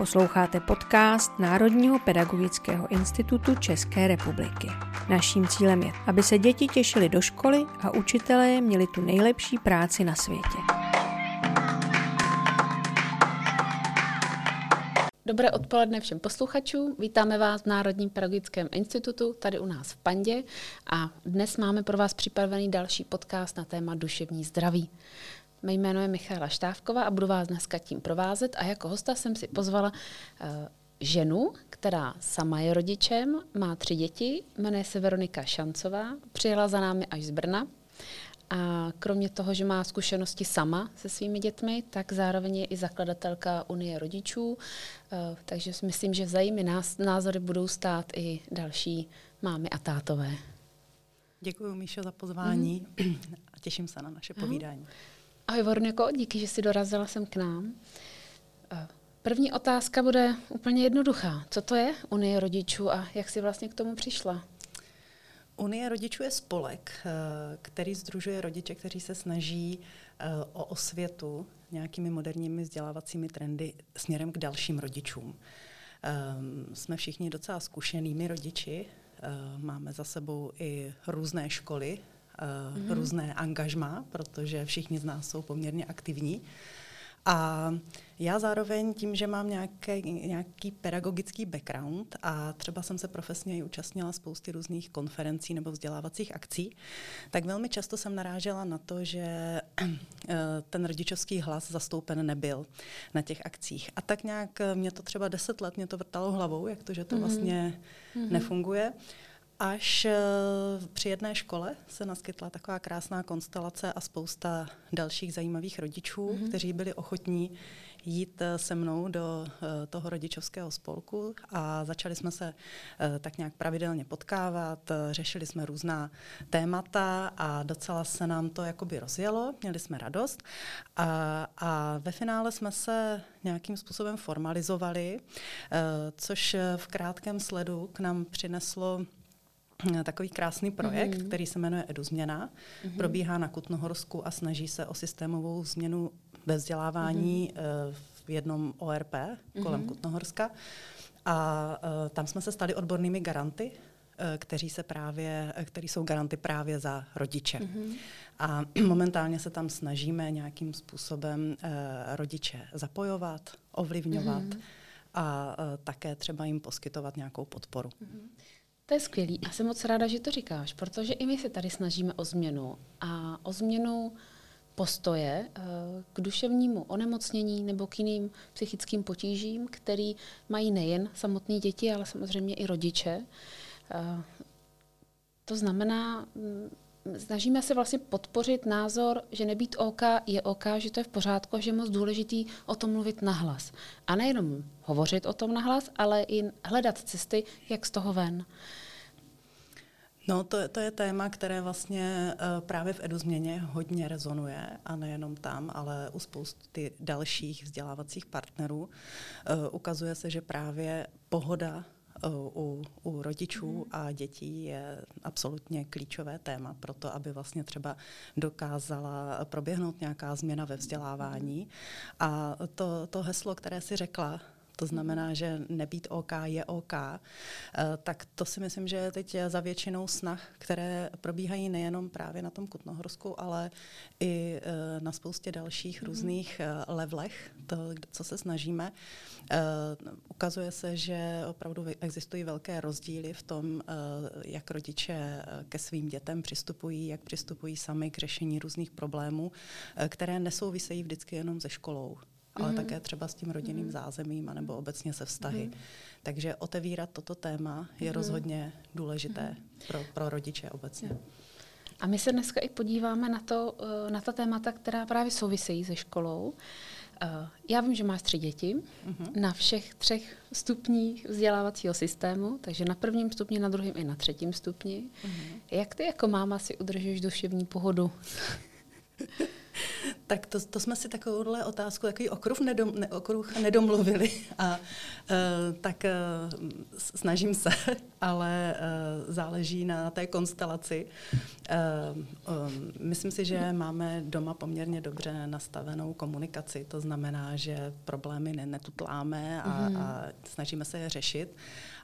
Posloucháte podcast Národního pedagogického institutu České republiky. Naším cílem je, aby se děti těšily do školy a učitelé měli tu nejlepší práci na světě. Dobré odpoledne všem posluchačům. Vítáme vás v Národním pedagogickém institutu, tady u nás v Pandě. A dnes máme pro vás připravený další podcast na téma duševní zdraví. Mé jméno je Michála Štávková a budu vás dneska tím provázet a jako hosta jsem si pozvala uh, ženu, která sama je rodičem, má tři děti, jmenuje se Veronika Šancová, přijela za námi až z Brna a kromě toho, že má zkušenosti sama se svými dětmi, tak zároveň je i zakladatelka Unie rodičů, uh, takže si myslím, že za názory budou stát i další mámy a tátové. Děkuji, Míšo, za pozvání mm-hmm. a těším se na naše povídání. Ahoj Vorniko, díky, že jsi dorazila sem k nám. Eh, první otázka bude úplně jednoduchá. Co to je Unie rodičů a jak jsi vlastně k tomu přišla? Unie rodičů je spolek, eh, který združuje rodiče, kteří se snaží eh, o osvětu nějakými moderními vzdělávacími trendy směrem k dalším rodičům. Jsme všichni docela zkušenými rodiči, máme za sebou i různé školy, mm-hmm. různé angažma, protože všichni z nás jsou poměrně aktivní. A já zároveň tím, že mám nějaký, nějaký pedagogický background a třeba jsem se profesně i účastnila spousty různých konferencí nebo vzdělávacích akcí, tak velmi často jsem narážela na to, že eh, ten rodičovský hlas zastoupen nebyl na těch akcích. A tak nějak mě to třeba deset let mě to vrtalo hlavou, jak to, že to mm-hmm. vlastně mm-hmm. nefunguje. Až eh, při jedné škole se naskytla taková krásná konstelace a spousta dalších zajímavých rodičů, mm-hmm. kteří byli ochotní jít eh, se mnou do eh, toho rodičovského spolku a začali jsme se tak nějak pravidelně potkávat, řešili jsme různá témata a docela se nám to jakoby rozjelo, měli jsme radost a, a ve finále jsme se nějakým způsobem formalizovali, což v krátkém sledu k nám přineslo takový krásný projekt, mm-hmm. který se jmenuje EduZměna. Mm-hmm. Probíhá na Kutnohorsku a snaží se o systémovou změnu ve vzdělávání mm-hmm. v jednom ORP kolem mm-hmm. Kutnohorska. A uh, tam jsme se stali odbornými garanty, kteří se právě, který jsou garanty právě za rodiče. Mm-hmm. A momentálně se tam snažíme nějakým způsobem rodiče zapojovat, ovlivňovat mm-hmm. a uh, také třeba jim poskytovat nějakou podporu. Mm-hmm. To je skvělý a jsem moc ráda, že to říkáš, protože i my se tady snažíme o změnu a o změnu postoje eh, k duševnímu onemocnění nebo k jiným psychickým potížím, který mají nejen samotné děti, ale samozřejmě i rodiče. Eh, to znamená, mm, snažíme se vlastně podpořit názor, že nebýt OK je OK, že to je v pořádku že je moc důležitý o tom mluvit nahlas. A nejenom hovořit o tom nahlas, ale i hledat cesty, jak z toho ven. No, to, to je téma, které vlastně uh, právě v eduzměně hodně rezonuje a nejenom tam, ale u spousty dalších vzdělávacích partnerů. Uh, ukazuje se, že právě pohoda u, u rodičů mm. a dětí je absolutně klíčové téma pro to, aby vlastně třeba dokázala proběhnout nějaká změna ve vzdělávání. A to, to heslo, které si řekla, to znamená, že nebýt OK je OK, eh, tak to si myslím, že je teď za většinou snah, které probíhají nejenom právě na tom Kutnohorsku, ale i eh, na spoustě dalších mm. různých eh, levelech, to, co se snažíme. Ukazuje se, že opravdu existují velké rozdíly v tom, jak rodiče ke svým dětem přistupují, jak přistupují sami k řešení různých problémů, které nesouvisejí vždycky jenom se školou ale mm-hmm. také třeba s tím rodinným mm-hmm. zázemím anebo obecně se vztahy. Mm-hmm. Takže otevírat toto téma je mm-hmm. rozhodně důležité mm-hmm. pro, pro rodiče obecně. A my se dneska i podíváme na, to, eh, na ta témata, která právě souvisejí se školou. Eh, já vím, že máš tři děti mm-hmm. na všech třech stupních vzdělávacího systému, takže na prvním stupni, na druhém i na třetím stupni. Mm-hmm. Jak ty jako máma si udržuješ duševní pohodu? tak to, to jsme si takovouhle otázku, takový okruh, nedom, ne, okruh nedomluvili. A uh, tak uh, snažím se, ale uh, záleží na té konstelaci. Uh, um, myslím si, že máme doma poměrně dobře nastavenou komunikaci. To znamená, že problémy netutláme a, mm-hmm. a snažíme se je řešit.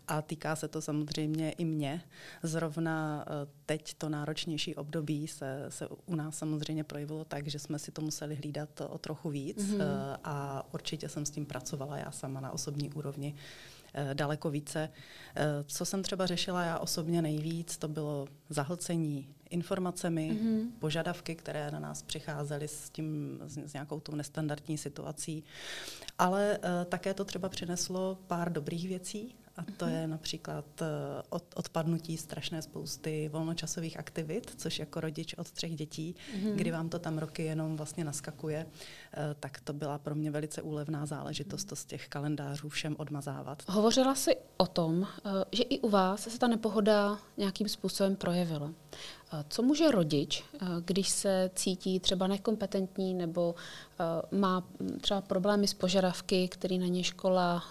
A týká se to samozřejmě i mě. Zrovna eh, teď to náročnější období se, se u nás samozřejmě projevilo tak, že jsme si to museli hlídat o trochu víc mm-hmm. a určitě jsem s tím pracovala já sama na osobní úrovni eh, daleko více. Co jsem třeba řešila já osobně nejvíc, to bylo zahlcení informacemi, mm-hmm. požadavky, které na nás přicházely s tím, s nějakou tou nestandardní situací. Ale uh, také to třeba přineslo pár dobrých věcí, a to mhm. je například eh, od, odpadnutí strašné spousty volnočasových aktivit, což jako rodič od třech dětí, mm-hmm. kdy vám to tam roky jenom vlastně naskakuje, eh, tak to byla pro mě velice úlevná záležitost to z těch kalendářů všem odmazávat. Hovořila jsi o tom, eh, že i u vás se ta nepohoda nějakým způsobem projevila. Co může rodič, když se cítí třeba nekompetentní nebo má třeba problémy s požadavky, který na ně škola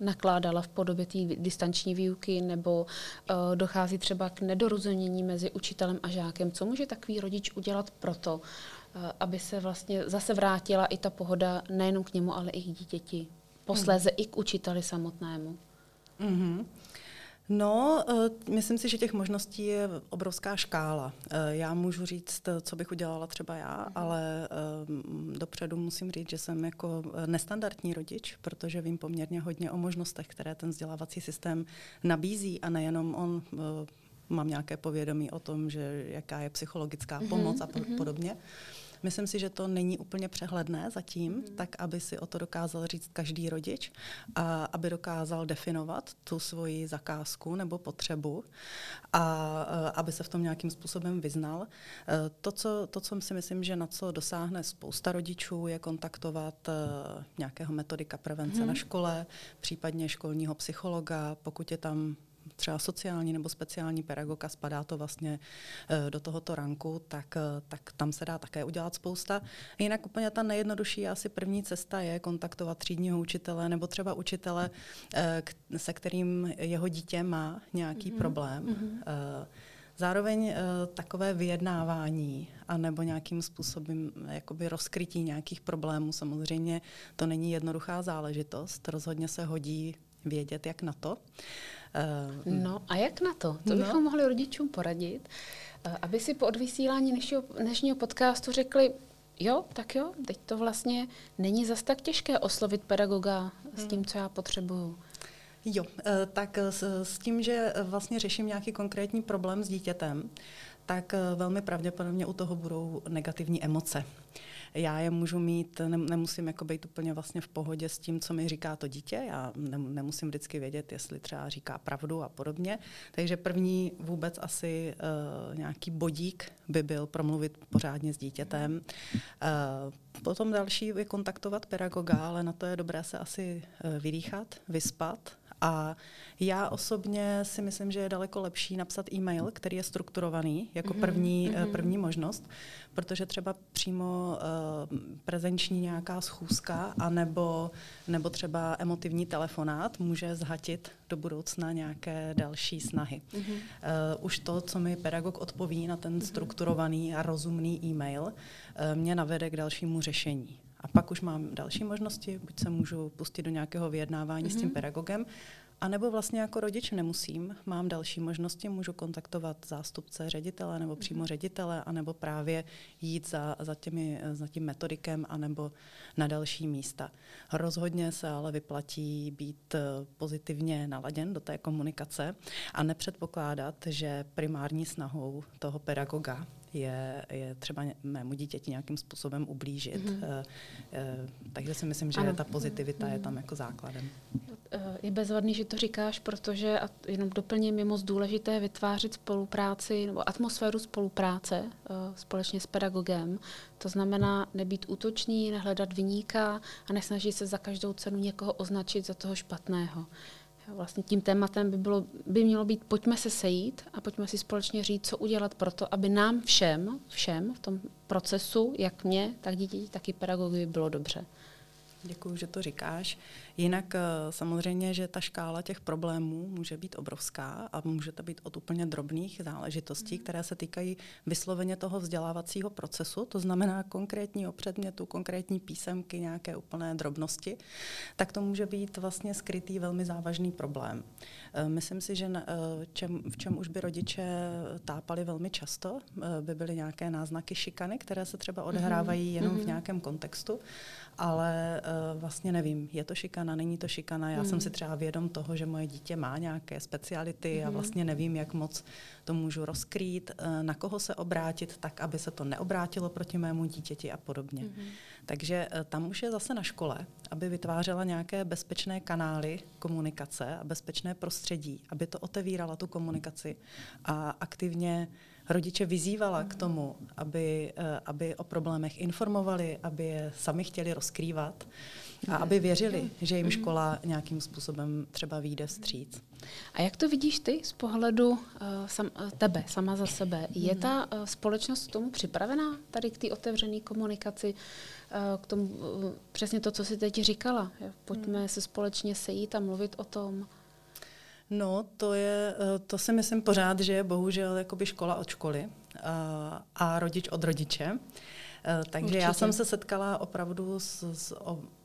nakládala v podobě té distanční výuky nebo uh, dochází třeba k nedorozumění mezi učitelem a žákem. Co může takový rodič udělat proto, uh, aby se vlastně zase vrátila i ta pohoda nejenom k němu, ale i k dítěti, posléze mm. i k učiteli samotnému? Mm-hmm. No, uh, myslím si, že těch možností je obrovská škála. Uh, já můžu říct, co bych udělala třeba já, mm. ale dopředu musím říct, že jsem jako nestandardní rodič, protože vím poměrně hodně o možnostech, které ten vzdělávací systém nabízí a nejenom on mám nějaké povědomí o tom, že jaká je psychologická mm-hmm, pomoc a mm-hmm. podobně. Myslím si, že to není úplně přehledné zatím, mm. tak aby si o to dokázal říct každý rodič a aby dokázal definovat tu svoji zakázku nebo potřebu a, a aby se v tom nějakým způsobem vyznal. E, to co, to, co si myslím, že na co dosáhne spousta rodičů, je kontaktovat e, nějakého metodika prevence mm. na škole, případně školního psychologa, pokud je tam třeba sociální nebo speciální pedagoga, spadá to vlastně eh, do tohoto ranku, tak, eh, tak tam se dá také udělat spousta. Jinak úplně ta nejjednodušší asi první cesta je kontaktovat třídního učitele nebo třeba učitele, eh, se kterým jeho dítě má nějaký mm-hmm. problém. Mm-hmm. Zároveň takové vyjednávání a nebo nějakým způsobem jakoby rozkrytí nějakých problémů, samozřejmě to není jednoduchá záležitost, rozhodně se hodí vědět, jak na to. Uh, no a jak na to? To no. bychom mohli rodičům poradit, uh, aby si po odvysílání dnešního, dnešního podcastu řekli, jo, tak jo, teď to vlastně není zas tak těžké oslovit pedagoga s tím, co já potřebuju. Jo, eh, tak s, s tím, že vlastně řeším nějaký konkrétní problém s dítětem, tak velmi pravděpodobně u toho budou negativní emoce já je můžu mít, ne, nemusím jako být úplně vlastně v pohodě s tím, co mi říká to dítě, já ne, nemusím vždycky vědět, jestli třeba říká pravdu a podobně. Takže první vůbec asi uh, nějaký bodík by byl promluvit pořádně s dítětem. Uh, potom další je kontaktovat pedagoga, ale na to je dobré se asi uh, vydýchat, vyspat a já osobně si myslím, že je daleko lepší napsat e-mail, který je strukturovaný jako mhm, první, mm-hmm. první možnost, protože třeba přímo uh, prezenční nějaká schůzka anebo, nebo třeba emotivní telefonát může zhatit do budoucna nějaké další snahy. Mm-hmm. Uh, už to, co mi pedagog odpoví na ten mm-hmm. strukturovaný a rozumný e-mail, uh, mě navede k dalšímu řešení. A pak už mám další možnosti, buď se můžu pustit do nějakého vyjednávání mm-hmm. s tím mhm. pedagogem, a nebo vlastně jako rodič nemusím, mám další možnosti, můžu kontaktovat zástupce ředitele nebo přímo mhm. ředitele, anebo právě jít za, za, těmi, za tím metodikem, anebo na další místa. Rozhodně se ale vyplatí být eh, pozitivně naladěn do té komunikace a nepředpokládat, že primární snahou toho pedagoga je, je třeba mému dítěti nějakým způsobem ublížit. Mm-hmm. E, e, takže si myslím, že ano. ta pozitivita mm-hmm. je tam jako základem. Je bezvadný, že to říkáš, protože a jenom doplním, je moc důležité vytvářet spolupráci nebo atmosféru spolupráce uh, společně s pedagogem. To znamená nebýt útočný, nehledat vyníka a nesnažit se za každou cenu někoho označit za toho špatného. vlastně tím tématem by, bylo, by mělo být pojďme se sejít a pojďme si společně říct, co udělat pro to, aby nám všem, všem v tom procesu, jak mě, tak děti, tak i pedagogy bylo dobře. Děkuji, že to říkáš. Jinak eh, samozřejmě, že ta škála těch problémů může být obrovská a může to být od úplně drobných záležitostí, mm. které se týkají vysloveně toho vzdělávacího procesu, to znamená konkrétního předmětu, konkrétní písemky, nějaké úplné drobnosti, tak to může být vlastně skrytý velmi závažný problém. Eh, myslím si, že eh, čem, v čem už by rodiče tápali velmi často, by byly nějaké náznaky šikany, které se třeba odehrávají jenom mm. v nějakém kontextu ale vlastně nevím, je to šikana, není to šikana. Já mm. jsem hmm. si třeba vědom toho, že moje dítě má nějaké speciality mm. a hmm. vlastně nevím, jak moc to můžu rozkrýt, uh, na koho se obrátit, tak aby se to neobrátilo proti mému dítěti a podobně. Mm. Takže uh, tam už je zase na škole, aby vytvářela nějaké bezpečné kanály komunikace a bezpečné prostředí, aby to otevírala tu komunikaci a aktivně rodiče vyzývala k tomu, aby, eh, aby o problémech informovali, aby je sami chtěli rozkrývat a aby věřili, že jim škola nějakým způsobem třeba vyjde vstříc. A jak to vidíš ty z pohledu uh, sam, uh, tebe, sama za sebe? Je ta uh, společnost k tomu připravená, tady k té otevřené komunikaci, uh, k tomu uh, přesně to, co jsi teď říkala? Pojďme hmm. se společně sejít a mluvit o tom. No, to je, to si myslím pořád, že je bohužel jakoby škola od školy a, a rodič od rodiče. Eh, takže Určitě. já jsem se setkala opravdu s, s,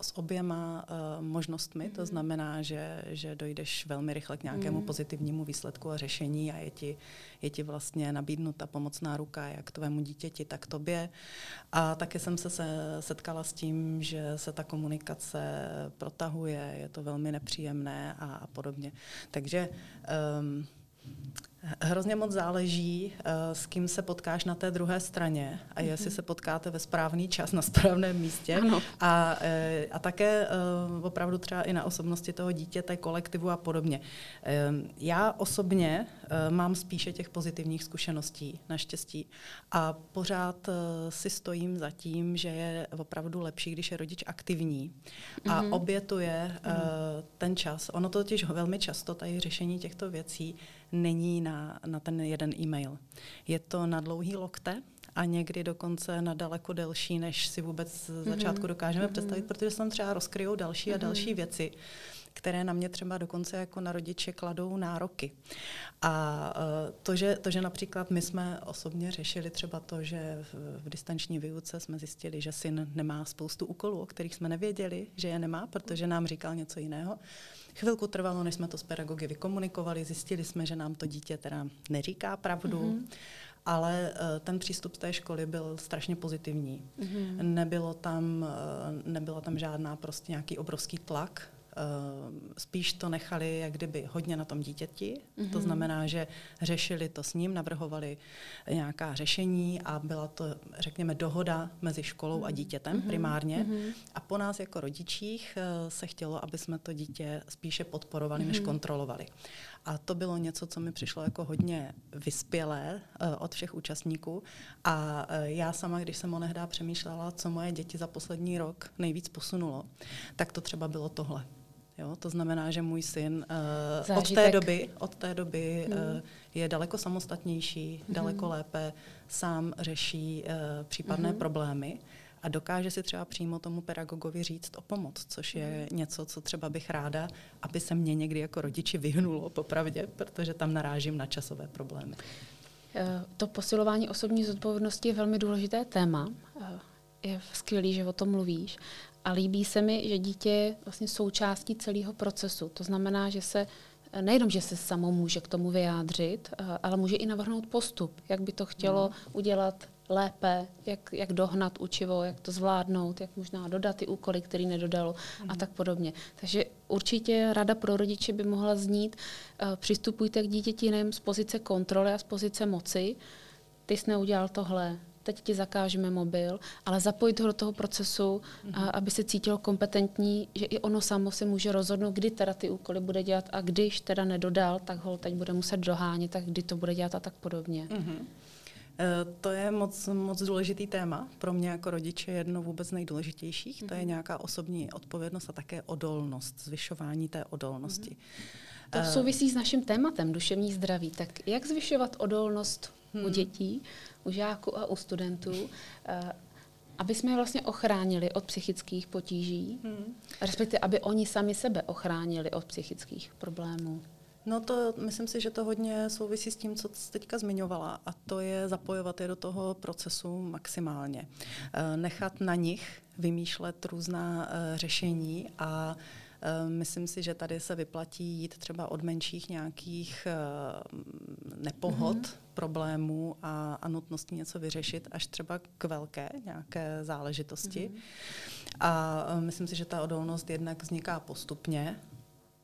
s oběma uh, možnostmi, to mhm. znamená, že, že dojdeš velmi rychle k nějakému mm. pozitivnímu výsledku a řešení a je ti, je ti vlastně nabídnuta pomocná ruka jak tvému dítěti, tak tobě. A taky jsem se, se setkala s tím, že se ta komunikace protahuje, je to velmi nepříjemné a, a podobně. Takže um, Hrozně moc záleží, eh, s kým se potkáš na té druhé straně a mhm. jestli se potkáte ve správný čas na správném místě. Ano. A, eh, a také eh, opravdu třeba i na osobnosti toho dítěte, kolektivu a podobně. Já osobně mám spíše těch pozitivních zkušeností, naštěstí. A pořád si stojím za tím, že je opravdu lepší, když je rodič aktivní a mm-hmm. obětuje ten čas. Ono totiž velmi často tady řešení těchto věcí není na, na ten jeden e-mail. Je to na dlouhý lokte a někdy dokonce na daleko delší, než si vůbec z mhm. začátku dokážeme mm-hmm. představit, protože se tam třeba rozkryjou další mm-hmm. a další mhm. věci které na mě třeba dokonce jako na rodiče kladou nároky. A e, to že, to, že například my jsme osobně řešili třeba to, že v, v distanční výuce jsme zjistili, že syn nemá spoustu úkolů, o kterých jsme nevěděli, že je nemá, protože nám říkal něco jiného. Chvilku trvalo, než jsme to s pedagogy vykomunikovali, zjistili jsme, že nám to dítě teda neříká pravdu. Mm-hmm ale uh, ten přístup z té školy byl strašně pozitivní. Mm-hmm. Nebylo tam, uh, nebyla tam žádná prostě nějaký obrovský tlak spíš to nechali jak kdyby hodně na tom dítěti. Mm-hmm. To mhm. znamená, že řešili to s ním, navrhovali nějaká řešení a byla to, řekněme, dohoda mezi školou a dítětem mm-hmm. primárně. Mm-hmm. A po nás jako rodičích eh, se chtělo, aby jsme to dítě spíše podporovali, mm-hmm. než mhm. kontrolovali. A to bylo něco, co mi přišlo jako hodně vyspělé uh, od všech účastníků. A uh, já sama, když jsem onehdá přemýšlela, co moje děti za poslední rok nejvíc posunulo, tak to třeba bylo tohle. Jo, to znamená, že můj syn uh, od té doby, od té doby hmm. uh, je daleko samostatnější, hmm. daleko lépe sám řeší uh, případné hmm. problémy a dokáže si třeba přímo tomu pedagogovi říct o pomoc, což je hmm. něco, co třeba bych ráda, aby se mě někdy jako rodiči vyhnulo popravdě, protože tam narážím na časové problémy. To posilování osobní zodpovědnosti je velmi důležité téma. Je skvělý, že o tom mluvíš. A líbí se mi, že dítě je vlastně součástí celého procesu. To znamená, že se nejenom, že se samo může k tomu vyjádřit, eh, ale může i navrhnout postup, jak by to chtělo mm. udělat lépe, jak, jak dohnat učivo, jak to zvládnout, jak možná dodat ty úkoly, které nedodalo mm. a tak podobně. Takže určitě rada pro rodiče by mohla znít, uh, přistupujte k dítěti nejen z pozice kontroly a z pozice moci, ty jsi neudělal tohle, teď ti zakážeme mobil, ale zapojit ho do toho procesu, mm-hmm. a, mhm. aby se cítilo kompetentní, že i ono samo si může rozhodnout, kdy teda ty úkoly bude dělat a když teda nedodal, tak ho teď bude muset dohánět, tak kdy to bude dělat a tak podobně. Mm-hmm. To je moc, moc důležitý téma. Pro mě jako rodiče jedno vůbec nejdůležitějších. Mm-hmm. To je mhm. nějaká osobní odpovědnost a také odolnost, zvyšování té odolnosti. Mm-hmm. To Eh, souvisí s naším tématem duševní zdraví. Tak jak zvyšovat odolnost hmm. u dětí, u žáků a u studentů, eh, aby jsme je vlastně ochránili od psychických potíží, hmm. respektive aby oni sami sebe ochránili od psychických problémů? No to myslím si, že to hodně souvisí s tím, co jsi teďka zmiňovala a to je zapojovat je do toho procesu maximálně. Eh, nechat na nich vymýšlet různá eh, řešení a Myslím si, že tady se vyplatí jít třeba od menších nějakých nepohod, mm-hmm. problémů a, a nutností něco vyřešit, až třeba k velké nějaké záležitosti. Mm-hmm. A myslím si, že ta odolnost jednak vzniká postupně,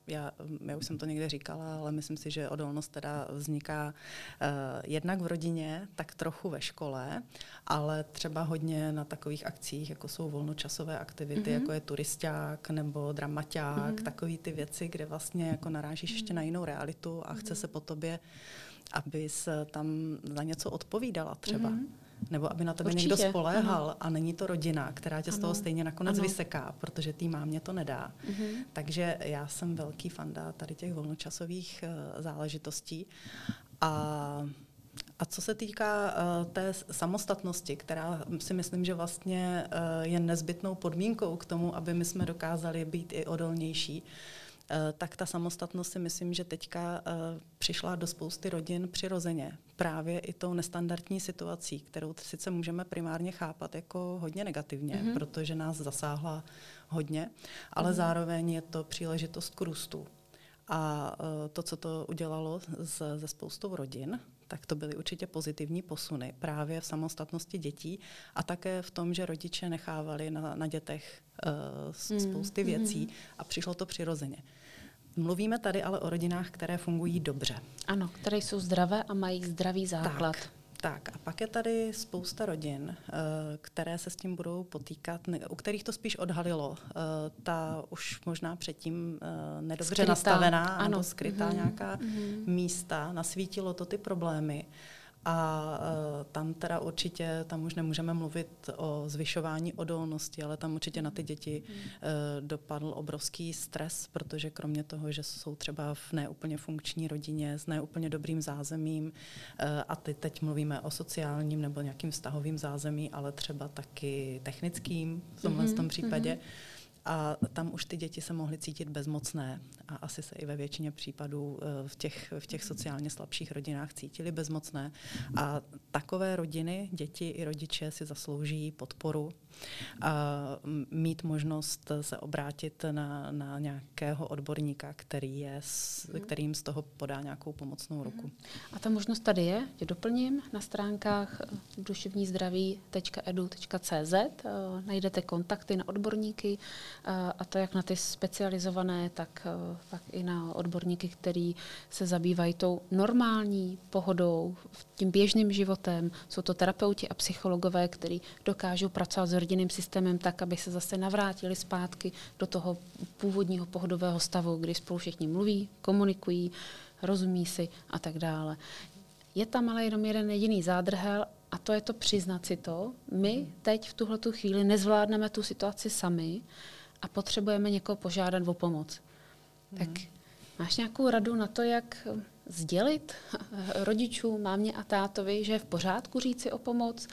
já, já už jsem to někde říkala, ale myslím si, že odolnost teda vzniká uh, jednak v rodině, tak trochu ve škole, ale třeba hodně na takových akcích, jako jsou volnočasové aktivity, mm-hmm. jako je turisták nebo dramaťák, mm-hmm. takové ty věci, kde vlastně jako narážíš mm-hmm. ještě na jinou realitu a mm-hmm. chce se po tobě, abys tam za něco odpovídala třeba. Mm-hmm nebo aby na tebe Určitě, někdo spoléhal ano. a není to rodina, která tě ano. z toho stejně nakonec ano. vyseká, protože tý mámě to nedá. Uh-huh. Takže já jsem velký fanda tady těch volnočasových uh, záležitostí a a co se týká uh, té samostatnosti, která si myslím, že vlastně uh, je nezbytnou podmínkou k tomu, aby my jsme dokázali být i odolnější, uh, tak ta samostatnost si myslím, že teďka eh, přišla do spousty rodin přirozeně. Právě i tou nestandardní situací, kterou sice můžeme primárně chápat jako hodně negativně, mm-hmm. protože nás zasáhla hodně, ale mm-hmm. zároveň je to příležitost k růstu. A eh, to, co to udělalo ze spoustou rodin, tak to byly určitě pozitivní posuny právě v samostatnosti dětí a také v tom, že rodiče nechávali na, na dětech uh, spousty mm. věcí a přišlo to přirozeně. Mluvíme tady ale o rodinách, které fungují dobře. Ano, které jsou zdravé a mají zdravý základ. Tak. Tak a pak je tady spousta rodin, eh, které se s tím budou potýkat, u kterých to spíš odhalilo. Eh, ta už možná předtím eh, nedobře skrytá, nastavená ano. nebo skrytá mm-hmm. nějaká mm-hmm. místa, nasvítilo to ty problémy. A uh, tam teda určitě, tam už nemůžeme mluvit o zvyšování odolnosti, ale tam určitě na ty děti uh, dopadl obrovský stres, protože kromě toho, že jsou třeba v neúplně funkční rodině s neúplně dobrým zázemím, uh, a ty teď mluvíme o sociálním nebo nějakým vztahovým zázemí, ale třeba taky technickým v tomhle mm-hmm, tom případě, mm-hmm a tam už ty děti se mohly cítit bezmocné a asi se i ve většině případů eh, v těch, v těch sociálně slabších rodinách cítili bezmocné. A takové rodiny, děti i rodiče si zaslouží podporu a mít možnost se obrátit na, na nějakého odborníka, který je, mhm. kterým z toho podá nějakou pomocnou ruku. Mhm. A ta možnost tady je, tě doplním, na stránkách duševnízdraví.edu.cz eh, najdete kontakty na odborníky a to jak na ty specializované, tak, eh, tak i na odborníky, který se zabývají tou normální pohodou, tím běžným životem. Jsou to terapeuti a psychologové, kteří dokážou pracovat s rodinným systémem tak, aby se zase navrátili zpátky do toho původního pohodového stavu, kdy spolu všichni mluví, komunikují, rozumí si a tak dále. Je tam ale jenom jeden jediný zádrhel a to je to přiznat si to. My teď v tuhle chvíli nezvládneme tu situaci sami a potřebujeme někoho požádat o pomoc. Hmm. Tak máš nějakou radu na to, jak sdělit rodičům, mámě a tátovi, že je v pořádku říci o pomoc,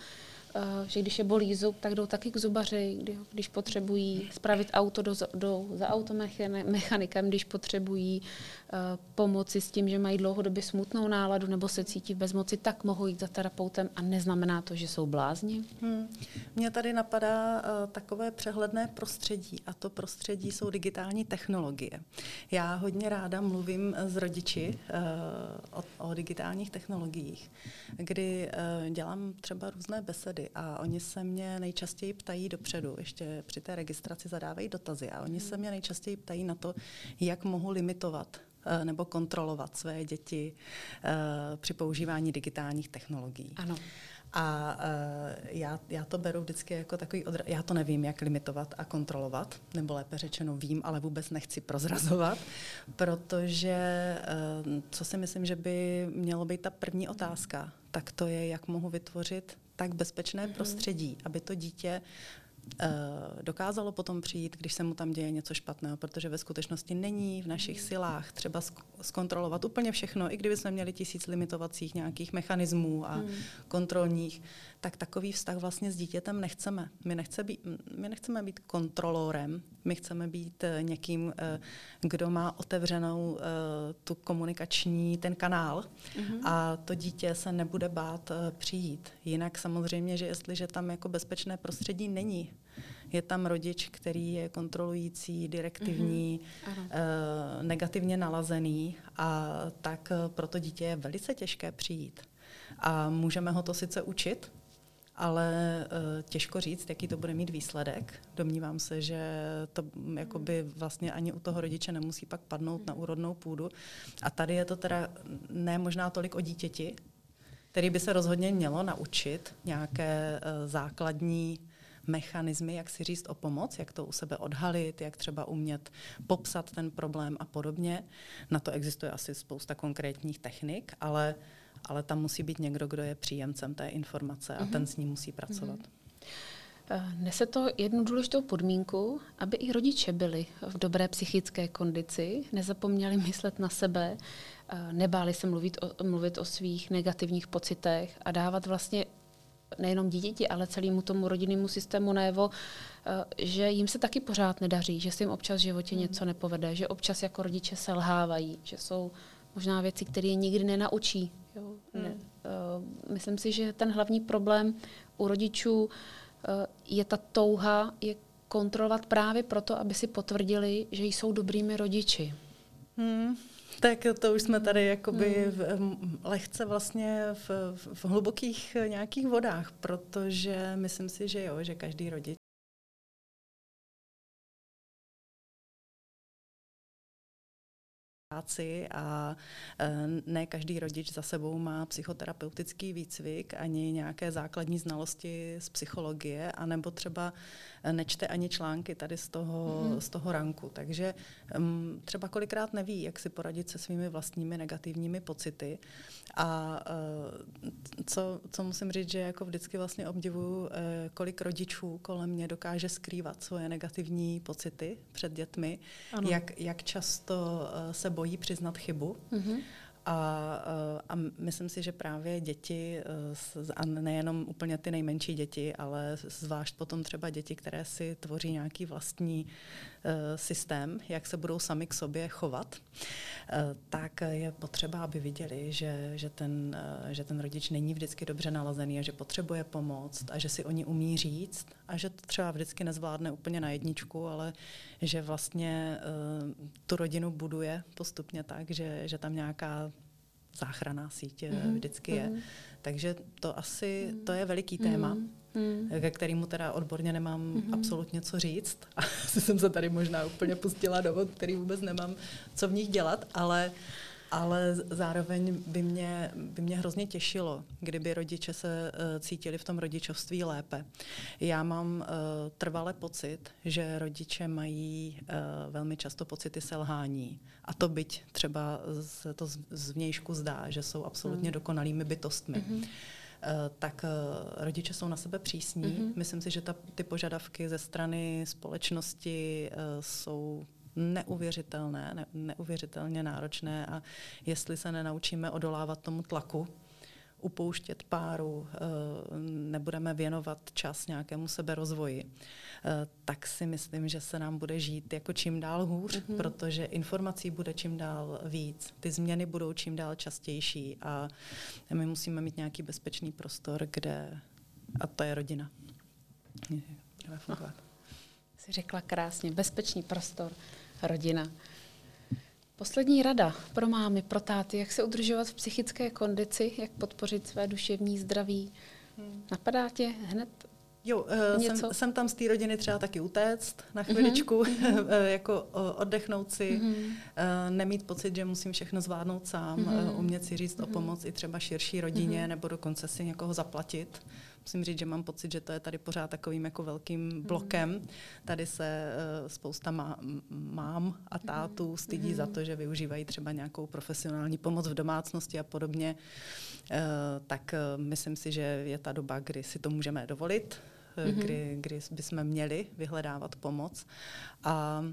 že když je bolí zub, tak jdou taky k zubaři, kdy, když potřebují spravit auto, do, za automechanikem, když potřebují uh, pomoci s tím, že mají dlouhodobě smutnou náladu nebo se cítí v bezmoci, tak mohou jít za terapeutem a neznamená to, že jsou blázni? Hmm. Mně tady napadá uh, takové přehledné prostředí a to prostředí jsou digitální technologie. Já hodně ráda mluvím s rodiči uh, o, o digitálních technologiích, kdy uh, dělám třeba různé besedy a oni se mě nejčastěji ptají dopředu, ještě při té registraci zadávají dotazy a oni se mě nejčastěji ptají na to, jak mohu limitovat eh, nebo kontrolovat své děti uh, při používání digitálních technologií. Ano. A uh, já, já to beru vždycky jako takový odra- Já to nevím, jak limitovat a kontrolovat, nebo lépe řečeno vím, ale vůbec nechci prozrazovat, protože uh, co si myslím, že by mělo být ta první otázka, tak to je, jak mohu vytvořit tak bezpečné mm-hmm. prostředí, aby to dítě dokázalo potom přijít, když se mu tam děje něco špatného, protože ve skutečnosti není v našich silách třeba zkontrolovat úplně všechno, i kdyby jsme měli tisíc limitovacích nějakých mechanismů a hmm. kontrolních, tak takový vztah vlastně s dítětem nechceme. My, nechce být, my nechceme být kontrolorem, my chceme být eh, někým, eh, kdo má otevřenou tu komunikační, ten kanál hmm. a to dítě se nebude bát přijít. Jinak samozřejmě, že jestliže tam jako bezpečné prostředí není, je tam rodič, který je kontrolující, direktivní, mm-hmm. uh, negativně nalazený a tak uh, pro to dítě je velice těžké přijít. A můžeme ho to sice učit, ale uh, těžko říct, jaký to bude mít výsledek. Domnívám se, že to jakoby vlastně ani u toho rodiče nemusí pak padnout na úrodnou půdu. A tady je to teda ne možná tolik o dítěti, který by se rozhodně mělo naučit nějaké uh, základní mechanismy, jak si říct o pomoc, jak to u sebe odhalit, jak třeba umět popsat ten problém a podobně. Na to existuje asi spousta konkrétních technik, ale, ale tam musí být někdo, kdo je příjemcem té informace a mm-hmm. ten s ní musí pracovat. Mm-hmm. Nese to jednu důležitou podmínku, aby i rodiče byli v dobré psychické kondici, nezapomněli myslet na sebe, eh, nebáli se mluvit o, mluvit o svých negativních pocitech a dávat vlastně nejenom dítěti, ale celému tomu rodinnému systému najevo, eh, že jim se taky pořád nedaří, že se jim občas v životě mm. něco nepovede, že občas jako rodiče selhávají, že jsou možná věci, které je nikdy nenaučí. Jo? Mm. Ne, uh, myslím si, že ten hlavní problém u rodičů uh, je ta touha je kontrolovat právě proto, aby si potvrdili, že jsou dobrými rodiči. Hmm. Tak to už jsme tady jakoby hmm. v, lehce vlastně v, v hlubokých nějakých vodách, protože myslím si, že jo, že každý rodič práci a e, ne každý rodič za sebou má psychoterapeutický výcvik ani nějaké základní znalosti z psychologie, anebo třeba nečte ani články tady z toho, mm-hmm. z toho ranku. Takže um, třeba kolikrát neví, jak si poradit se svými vlastními negativními pocity. A uh, co, co musím říct, že jako vždycky vlastně obdivuju, uh, kolik rodičů kolem mě dokáže skrývat svoje negativní pocity před dětmi, jak, jak často se bojí přiznat chybu. Mm-hmm. A, eh, a myslím si, že právě děti, eh, a nejenom úplně ty nejmenší děti, ale zvlášť potom třeba děti, které si tvoří nějaký vlastní systém, jak se budou sami k sobě chovat, tak je potřeba, aby viděli, že, že, ten, že ten rodič není vždycky dobře nalazený a že potřebuje pomoct a že si oni umí říct a že to třeba vždycky nezvládne úplně na jedničku, ale že vlastně tu rodinu buduje postupně tak, že, že tam nějaká záchraná síť mm-hmm. vždycky je. Mm-hmm. Takže to asi, to je veliký téma, mm-hmm. Ke kterému teda odborně nemám mm-hmm. absolutně co říct. Asi jsem se tady možná úplně pustila do vod, který vůbec nemám co v nich dělat, ale ale zároveň by mě, by mě hrozně těšilo, kdyby rodiče se uh, cítili v tom rodičovství lépe. Já mám uh, trvale pocit, že rodiče mají uh, velmi často pocity selhání. A to byť třeba z, to z vnějšku zdá, že jsou absolutně mm. dokonalými bytostmi. Mm-hmm. Uh, tak uh, rodiče jsou na sebe přísní. Mm-hmm. Myslím si, že ta, ty požadavky ze strany společnosti uh, jsou neuvěřitelné, ne, neuvěřitelně náročné a jestli se nenaučíme odolávat tomu tlaku, upouštět páru, eh, nebudeme věnovat čas nějakému seberozvoji, eh, tak si myslím, že se nám bude žít jako čím dál hůř, mm-hmm. protože informací bude čím dál víc, ty změny budou čím dál častější a my musíme mít nějaký bezpečný prostor, kde, a to je rodina. Budeme fungovat. Jsi řekla krásně, bezpečný prostor rodina. Poslední rada pro mámy, pro táty, jak se udržovat v psychické kondici, jak podpořit své duševní zdraví. Hmm. Napadá tě hned Jo, uh, něco? Jsem, jsem tam z té rodiny třeba taky utéct na mhm, chviličku, mm-hmm. jako oddechnout si, mm-hmm. uh, nemít pocit, že musím všechno zvládnout sám, mm-hmm. uh, umět si říct mm-hmm. o mhm. pomoc i třeba širší rodině, mm-hmm. nebo dokonce si někoho zaplatit musím říct, že mám pocit, že to je tady pořád takovým jako velkým blokem. Tady se uh, spousta má, mám a tátů mhm. stydí mm. za to, že využívají třeba nějakou profesionální pomoc v domácnosti a podobně. Uh, tak uh, myslím si, že je ta doba, kdy si to můžeme dovolit. mm-hmm. kdy, kdy bychom měli vyhledávat pomoc. A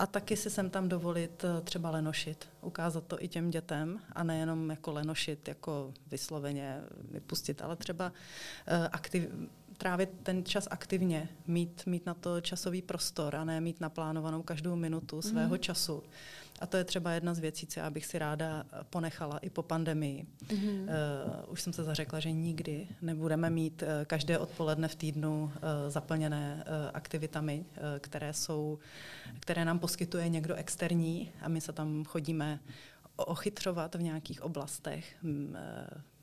a taky si sem tam dovolit eh, třeba lenošit, ukázat to i těm dětem a nejenom jako lenošit, jako vysloveně vypustit, ale třeba uh, aktiv, trávit ten čas aktivně, mít, mít na to časový prostor a ne mít naplánovanou každou minutu svého mm. času. A to je třeba jedna z věcí, co já bych si ráda ponechala i po pandemii. Mm-hmm. Uh, už jsem se zařekla, že nikdy nebudeme mít uh, každé odpoledne v týdnu uh, zaplněné uh, aktivitami, uh, které, jsou, které nám poskytuje někdo externí a my se tam chodíme ochytřovat v nějakých oblastech.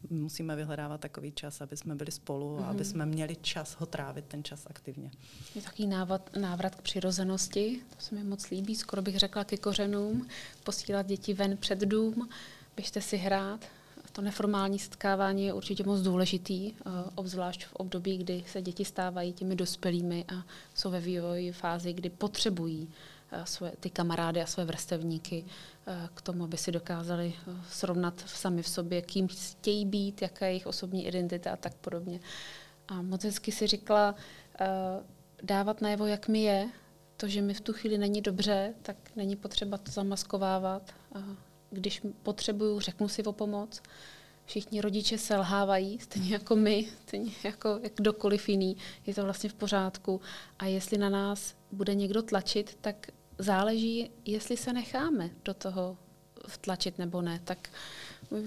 Musíme vyhledávat takový čas, aby jsme byli spolu a aby mhm. jsme měli čas ho trávit, ten čas aktivně. Je takový návrat, návrat k přirozenosti, to se mi moc líbí, skoro bych řekla ke kořenům, posílat děti ven před dům, běžte si hrát. To neformální setkávání je určitě moc důležitý, eh, obzvlášť v období, kdy se děti stávají těmi dospělými a jsou ve vývoji fázi, kdy potřebují Eh, své, ty kamarády a své vrstevníky eh, k tomu, aby si dokázali eh, srovnat sami v sobě, kým chtějí být, jaká je jejich osobní identita a tak podobně. A moc hezky si říkala, dávat najevo, jak mi je, to, že mi v tu chvíli není dobře, tak není potřeba to zamaskovávat. Když potřebuju, řeknu si o pomoc. Všichni rodiče selhávají, stejně jako my, stejně jako kdokoliv jiný. Je to vlastně v pořádku. A jestli na nás bude někdo tlačit, tak záleží, jestli se necháme do toho vtlačit nebo ne. Tak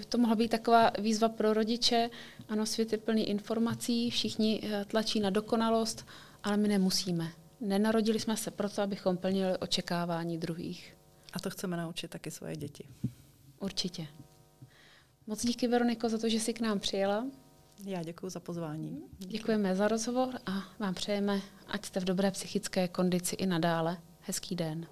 to mohla být taková výzva pro rodiče. Ano, svět je plný informací, všichni eh, tlačí na dokonalost, ale my nemusíme. Nenarodili jsme se proto, abychom plnili očekávání druhých. A to chceme naučit taky svoje děti. Určitě. Moc díky, Veroniko, za to, že jsi k nám přijela. Já děkuji za pozvání. Děkujeme za rozhovor a vám přejeme, ať jste v dobré psychické kondici i nadále. Hezký den.